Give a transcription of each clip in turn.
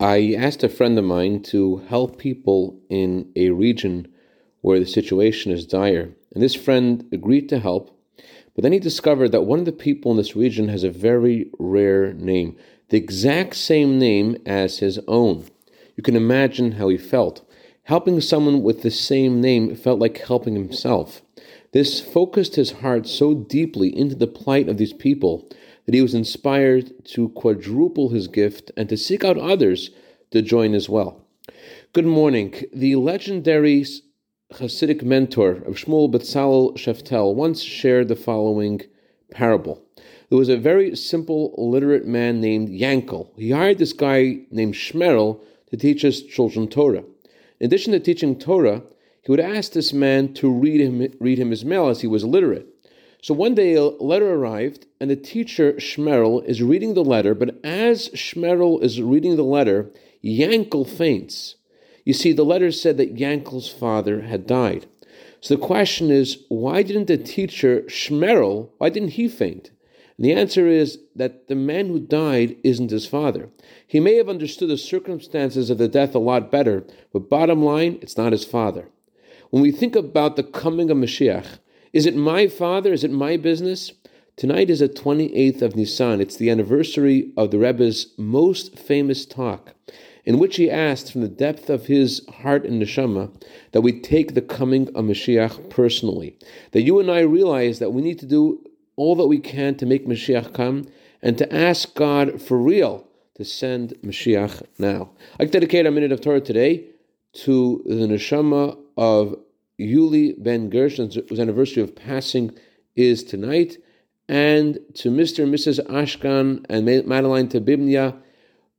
I asked a friend of mine to help people in a region where the situation is dire, and this friend agreed to help. But then he discovered that one of the people in this region has a very rare name, the exact same name as his own. You can imagine how he felt. Helping someone with the same name felt like helping himself. This focused his heart so deeply into the plight of these people that he was inspired to quadruple his gift and to seek out others to join as well. Good morning. The legendary Hasidic mentor of Shmuel Betzalel Sheftel once shared the following parable. There was a very simple, literate man named Yankel. He hired this guy named Shmerel to teach his children Torah. In addition to teaching Torah, he would ask this man to read him, read him his mail as he was literate. So one day a letter arrived, and the teacher, Shmerel, is reading the letter, but as Shmerel is reading the letter, Yankel faints. You see, the letter said that Yankel's father had died. So the question is, why didn't the teacher, Shmerel, why didn't he faint? And the answer is that the man who died isn't his father. He may have understood the circumstances of the death a lot better, but bottom line, it's not his father. When we think about the coming of Mashiach, is it my father? Is it my business? Tonight is the 28th of Nisan. It's the anniversary of the Rebbe's most famous talk, in which he asked from the depth of his heart and neshama that we take the coming of Mashiach personally. That you and I realize that we need to do all that we can to make Mashiach come and to ask God for real to send Mashiach now. I dedicate a minute of Torah today to the neshama of Yuli Ben Gershon, whose anniversary of passing is tonight, and to Mr. and Mrs. Ashkan and Madeline Tabibnia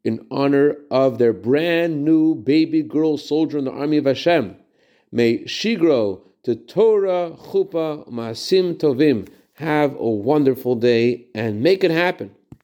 in honor of their brand new baby girl soldier in the army of Hashem. May she grow to Torah, Chupa, Maasim Tovim. Have a wonderful day and make it happen.